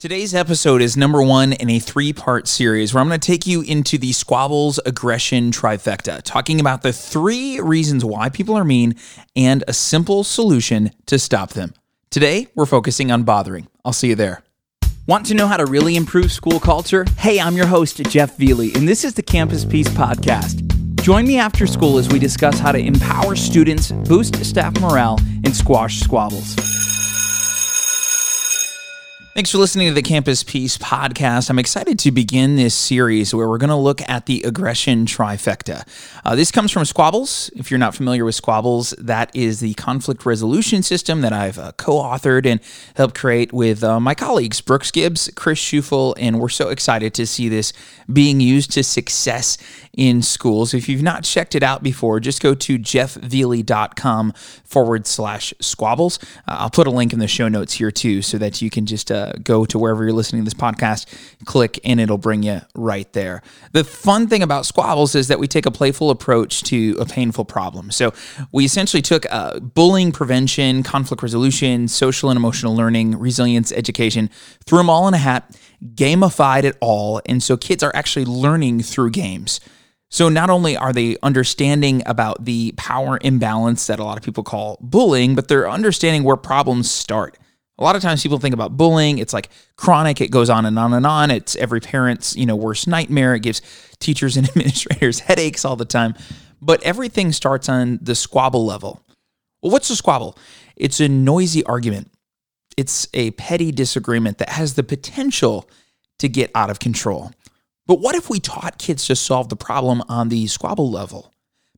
Today's episode is number one in a three part series where I'm going to take you into the squabbles aggression trifecta, talking about the three reasons why people are mean and a simple solution to stop them. Today, we're focusing on bothering. I'll see you there. Want to know how to really improve school culture? Hey, I'm your host, Jeff Veley, and this is the Campus Peace Podcast. Join me after school as we discuss how to empower students, boost staff morale, and squash squabbles. Thanks for listening to the Campus Peace podcast. I'm excited to begin this series where we're going to look at the aggression trifecta. Uh, this comes from Squabbles. If you're not familiar with Squabbles, that is the conflict resolution system that I've uh, co authored and helped create with uh, my colleagues, Brooks Gibbs, Chris Schufel, and we're so excited to see this being used to success in schools. If you've not checked it out before, just go to jeffveley.com forward slash squabbles. Uh, I'll put a link in the show notes here too so that you can just go to wherever you're listening to this podcast, click, and it'll bring you right there. The fun thing about squabbles is that we take a playful approach to a painful problem. So we essentially took uh, bullying prevention, conflict resolution, social and emotional learning, resilience education, threw them all in a hat, gamified it all. And so kids are actually learning through games. So not only are they understanding about the power imbalance that a lot of people call bullying, but they're understanding where problems start. A lot of times people think about bullying, it's like chronic, it goes on and on and on. It's every parent's, you know, worst nightmare. It gives teachers and administrators headaches all the time. But everything starts on the squabble level. Well, what's a squabble? It's a noisy argument. It's a petty disagreement that has the potential to get out of control. But what if we taught kids to solve the problem on the squabble level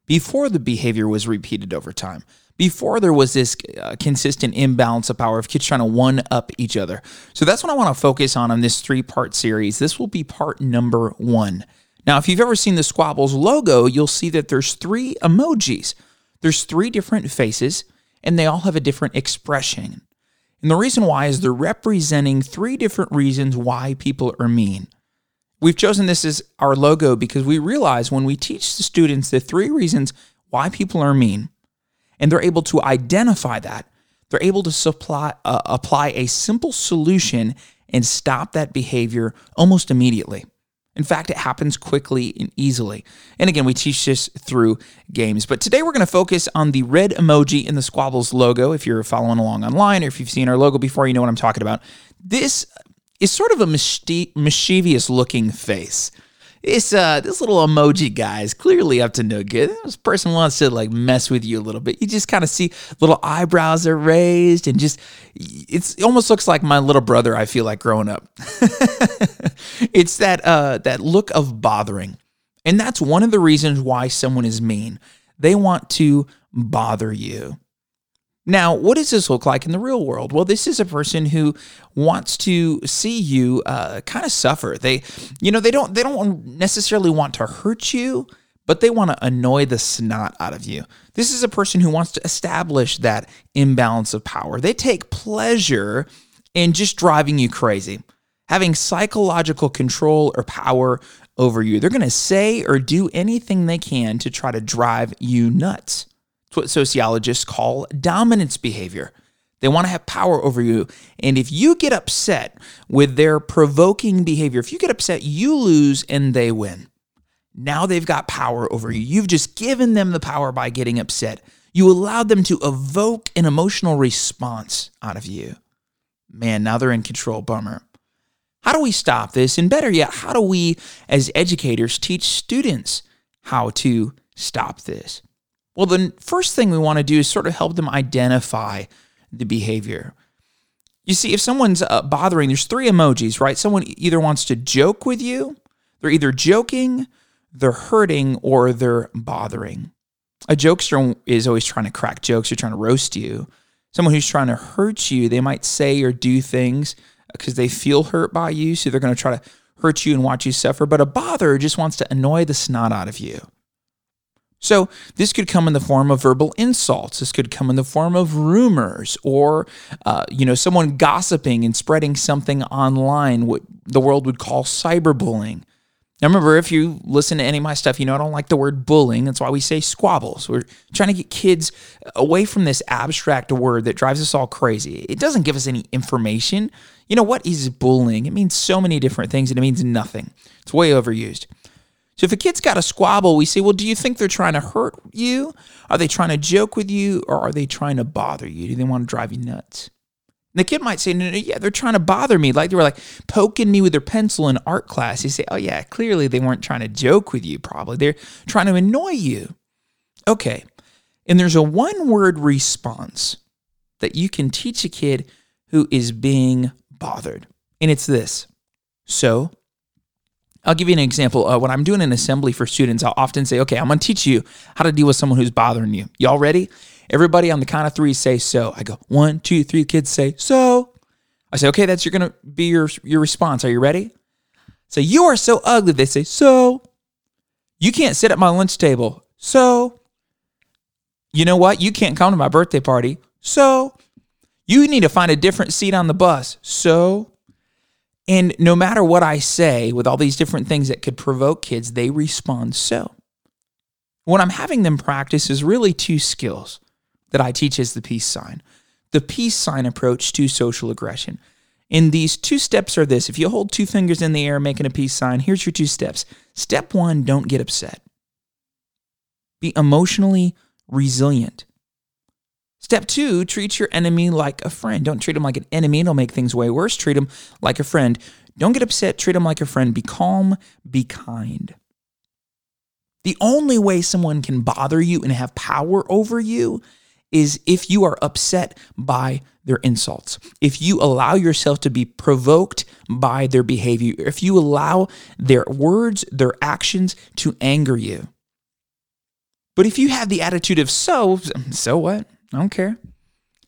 before the behavior was repeated over time? Before there was this uh, consistent imbalance of power of kids trying to one up each other. So that's what I want to focus on in this three part series. This will be part number one. Now, if you've ever seen the Squabbles logo, you'll see that there's three emojis. There's three different faces, and they all have a different expression. And the reason why is they're representing three different reasons why people are mean. We've chosen this as our logo because we realize when we teach the students the three reasons why people are mean, and they're able to identify that, they're able to supply, uh, apply a simple solution and stop that behavior almost immediately. In fact, it happens quickly and easily. And again, we teach this through games. But today we're going to focus on the red emoji in the Squabbles logo. If you're following along online or if you've seen our logo before, you know what I'm talking about. This is sort of a mischievous looking face. This uh this little emoji guy is clearly up to no good. This person wants to like mess with you a little bit. You just kind of see little eyebrows are raised and just it's it almost looks like my little brother I feel like growing up. it's that uh that look of bothering. And that's one of the reasons why someone is mean. They want to bother you. Now, what does this look like in the real world? Well, this is a person who wants to see you uh, kind of suffer. They, you know, they don't they don't necessarily want to hurt you, but they want to annoy the snot out of you. This is a person who wants to establish that imbalance of power. They take pleasure in just driving you crazy, having psychological control or power over you. They're going to say or do anything they can to try to drive you nuts. It's what sociologists call dominance behavior. They want to have power over you. And if you get upset with their provoking behavior, if you get upset, you lose and they win. Now they've got power over you. You've just given them the power by getting upset. You allowed them to evoke an emotional response out of you. Man, now they're in control. Bummer. How do we stop this? And better yet, how do we, as educators, teach students how to stop this? Well, the first thing we want to do is sort of help them identify the behavior. You see, if someone's uh, bothering, there's three emojis, right? Someone either wants to joke with you, they're either joking, they're hurting, or they're bothering. A jokester is always trying to crack jokes or trying to roast you. Someone who's trying to hurt you, they might say or do things because they feel hurt by you, so they're going to try to hurt you and watch you suffer. But a bother just wants to annoy the snot out of you. So, this could come in the form of verbal insults. This could come in the form of rumors or, uh, you know, someone gossiping and spreading something online, what the world would call cyberbullying. Now, remember, if you listen to any of my stuff, you know I don't like the word bullying. That's why we say squabbles. We're trying to get kids away from this abstract word that drives us all crazy. It doesn't give us any information. You know what is bullying? It means so many different things and it means nothing. It's way overused. So if a kid's got a squabble, we say, well, do you think they're trying to hurt you? Are they trying to joke with you? Or are they trying to bother you? Do they want to drive you nuts? And the kid might say, no, no, yeah, they're trying to bother me. Like they were like poking me with their pencil in art class. You say, oh, yeah, clearly they weren't trying to joke with you, probably. They're trying to annoy you. Okay. And there's a one word response that you can teach a kid who is being bothered. And it's this. So I'll give you an example. Uh, when I'm doing an assembly for students, I'll often say, okay, I'm going to teach you how to deal with someone who's bothering you. Y'all ready? Everybody on the count of three say so. I go, one, two, three. Kids say so. I say, okay, that's you're going to be your, your response. Are you ready? Say, you are so ugly. They say, so. You can't sit at my lunch table. So. You know what? You can't come to my birthday party. So. You need to find a different seat on the bus. So. And no matter what I say, with all these different things that could provoke kids, they respond so. What I'm having them practice is really two skills that I teach as the peace sign the peace sign approach to social aggression. And these two steps are this if you hold two fingers in the air making a peace sign, here's your two steps. Step one, don't get upset. Be emotionally resilient. Step two, treat your enemy like a friend. Don't treat him like an enemy, it'll make things way worse. Treat him like a friend. Don't get upset, treat him like a friend. Be calm, be kind. The only way someone can bother you and have power over you is if you are upset by their insults. If you allow yourself to be provoked by their behavior, if you allow their words, their actions to anger you. But if you have the attitude of so, so what? I don't care.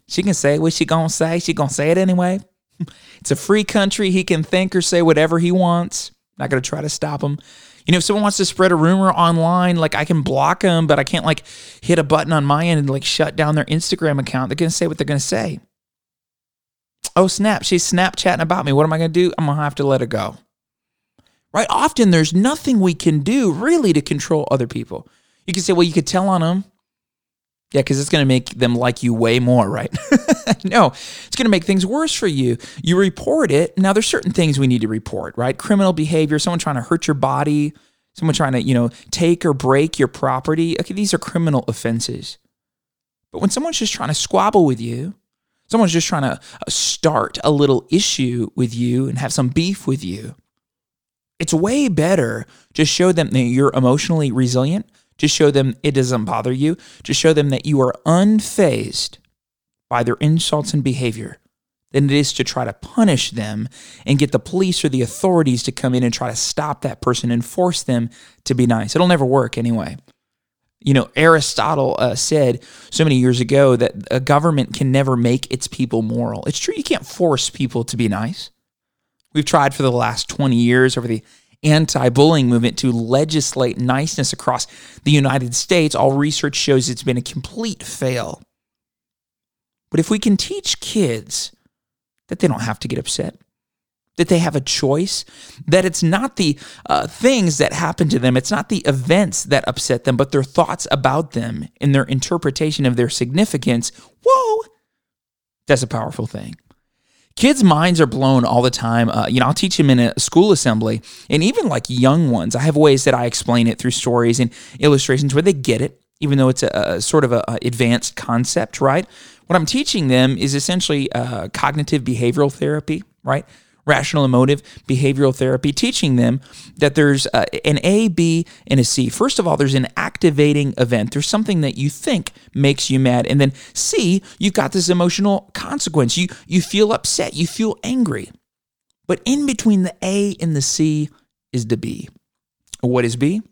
She can say what she gonna say. She gonna say it anyway. It's a free country. He can think or say whatever he wants. Not gonna try to stop him. You know, if someone wants to spread a rumor online, like I can block them, but I can't like hit a button on my end and like shut down their Instagram account. They're gonna say what they're gonna say. Oh snap! She's Snapchatting about me. What am I gonna do? I'm gonna have to let her go. Right? Often there's nothing we can do really to control other people. You can say, well, you could tell on them. Yeah, because it's going to make them like you way more, right? no, it's going to make things worse for you. You report it. Now, there's certain things we need to report, right? Criminal behavior, someone trying to hurt your body, someone trying to, you know, take or break your property. Okay, these are criminal offenses. But when someone's just trying to squabble with you, someone's just trying to uh, start a little issue with you and have some beef with you, it's way better to show them that you're emotionally resilient just show them it doesn't bother you. Just show them that you are unfazed by their insults and behavior than it is to try to punish them and get the police or the authorities to come in and try to stop that person and force them to be nice. It'll never work anyway. You know, Aristotle uh, said so many years ago that a government can never make its people moral. It's true, you can't force people to be nice. We've tried for the last 20 years over the anti bullying movement to legislate niceness across the United States, all research shows it's been a complete fail. But if we can teach kids that they don't have to get upset, that they have a choice, that it's not the uh, things that happen to them, it's not the events that upset them, but their thoughts about them and their interpretation of their significance, whoa, that's a powerful thing kids' minds are blown all the time. Uh, you know, I'll teach them in a school assembly, and even like young ones, I have ways that I explain it through stories and illustrations where they get it, even though it's a, a sort of a, a, advanced concept, right? What I'm teaching them is essentially uh, cognitive behavioral therapy, right? Rational emotive behavioral therapy, teaching them that there's uh, an A, B, and a C. First of all, there's an activating event. There's something that you think makes you mad. And then C, you've got this emotional consequence. You, you feel upset, you feel angry. But in between the A and the C is the B. What is B?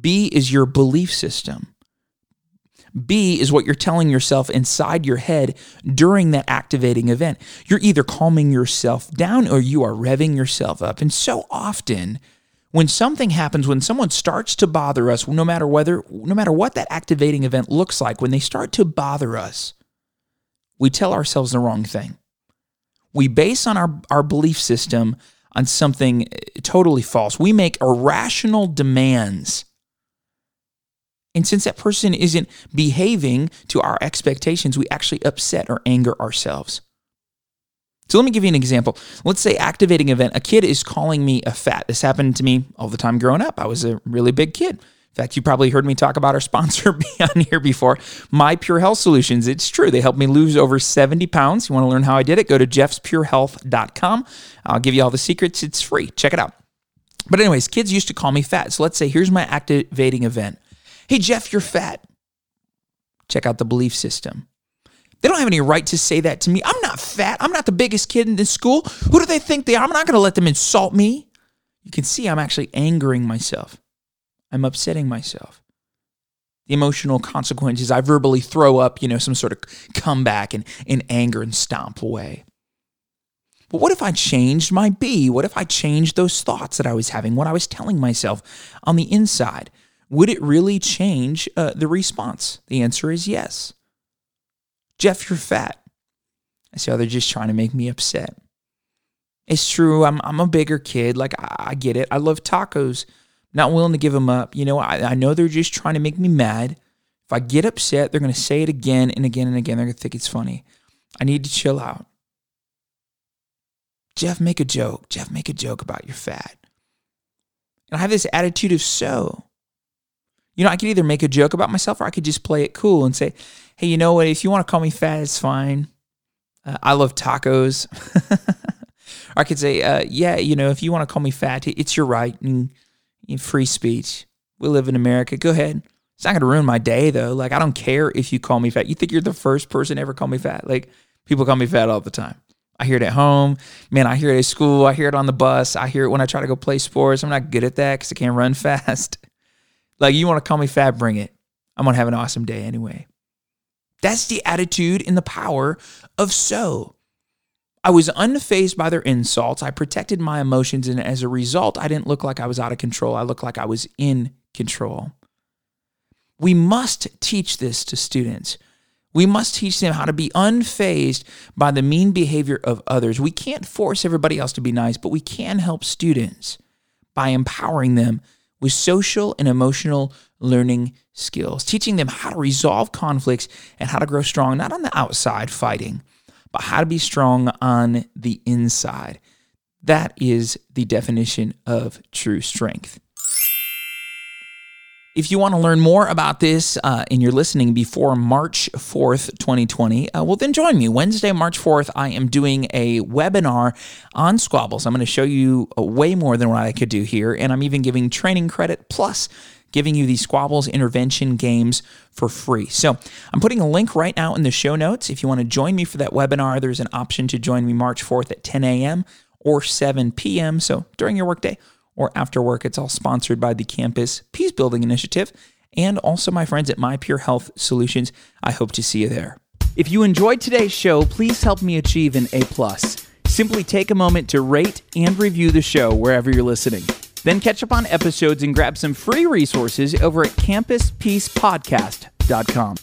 B is your belief system. B is what you're telling yourself inside your head during that activating event. You're either calming yourself down or you are revving yourself up. And so often, when something happens, when someone starts to bother us, no matter whether, no matter what that activating event looks like, when they start to bother us, we tell ourselves the wrong thing. We base on our, our belief system on something eh, totally false. We make irrational demands and since that person isn't behaving to our expectations, we actually upset or anger ourselves. So let me give you an example. Let's say activating event. A kid is calling me a fat. This happened to me all the time growing up. I was a really big kid. In fact, you probably heard me talk about our sponsor on here before, My Pure Health Solutions. It's true. They helped me lose over 70 pounds. You want to learn how I did it? Go to jeffspurehealth.com. I'll give you all the secrets. It's free. Check it out. But, anyways, kids used to call me fat. So let's say here's my activating event. Hey, Jeff, you're fat. Check out the belief system. They don't have any right to say that to me. I'm not fat. I'm not the biggest kid in this school. Who do they think they are? I'm not going to let them insult me. You can see I'm actually angering myself. I'm upsetting myself. The emotional consequences, I verbally throw up, you know, some sort of comeback and in anger and stomp away. But what if I changed my B? What if I changed those thoughts that I was having, what I was telling myself on the inside? Would it really change uh, the response? The answer is yes. Jeff, you're fat. I say, oh, they're just trying to make me upset. It's true. I'm, I'm a bigger kid. Like, I, I get it. I love tacos not willing to give them up. You know, I, I know they're just trying to make me mad. If I get upset, they're going to say it again and again and again. They're going to think it's funny. I need to chill out. Jeff, make a joke. Jeff, make a joke about your fat. And I have this attitude of so. You know, I could either make a joke about myself or I could just play it cool and say, hey, you know what? If you want to call me fat, it's fine. Uh, I love tacos. or I could say, uh, yeah, you know, if you want to call me fat, it's your right. And free speech. We live in America. Go ahead. It's not going to ruin my day though. Like I don't care if you call me fat. You think you're the first person ever call me fat? Like people call me fat all the time. I hear it at home. Man, I hear it at school. I hear it on the bus. I hear it when I try to go play sports. I'm not good at that because I can't run fast. Like you want to call me fat, bring it. I'm gonna have an awesome day anyway. That's the attitude and the power of so. I was unfazed by their insults. I protected my emotions, and as a result, I didn't look like I was out of control. I looked like I was in control. We must teach this to students. We must teach them how to be unfazed by the mean behavior of others. We can't force everybody else to be nice, but we can help students by empowering them with social and emotional learning skills, teaching them how to resolve conflicts and how to grow strong, not on the outside fighting, but how to be strong on the inside. That is the definition of true strength. If you want to learn more about this uh, and you're listening before March 4th, 2020, uh, well, then join me. Wednesday, March 4th, I am doing a webinar on squabbles. I'm going to show you uh, way more than what I could do here. And I'm even giving training credit plus giving you these Squabbles intervention games for free. So I'm putting a link right now in the show notes. If you want to join me for that webinar, there's an option to join me March 4th at 10 a.m. or 7 p.m. So during your workday or after work, it's all sponsored by the Campus Peace Building Initiative and also my friends at My Pure Health Solutions. I hope to see you there. If you enjoyed today's show, please help me achieve an A plus. Simply take a moment to rate and review the show wherever you're listening. Then catch up on episodes and grab some free resources over at campuspeacepodcast.com.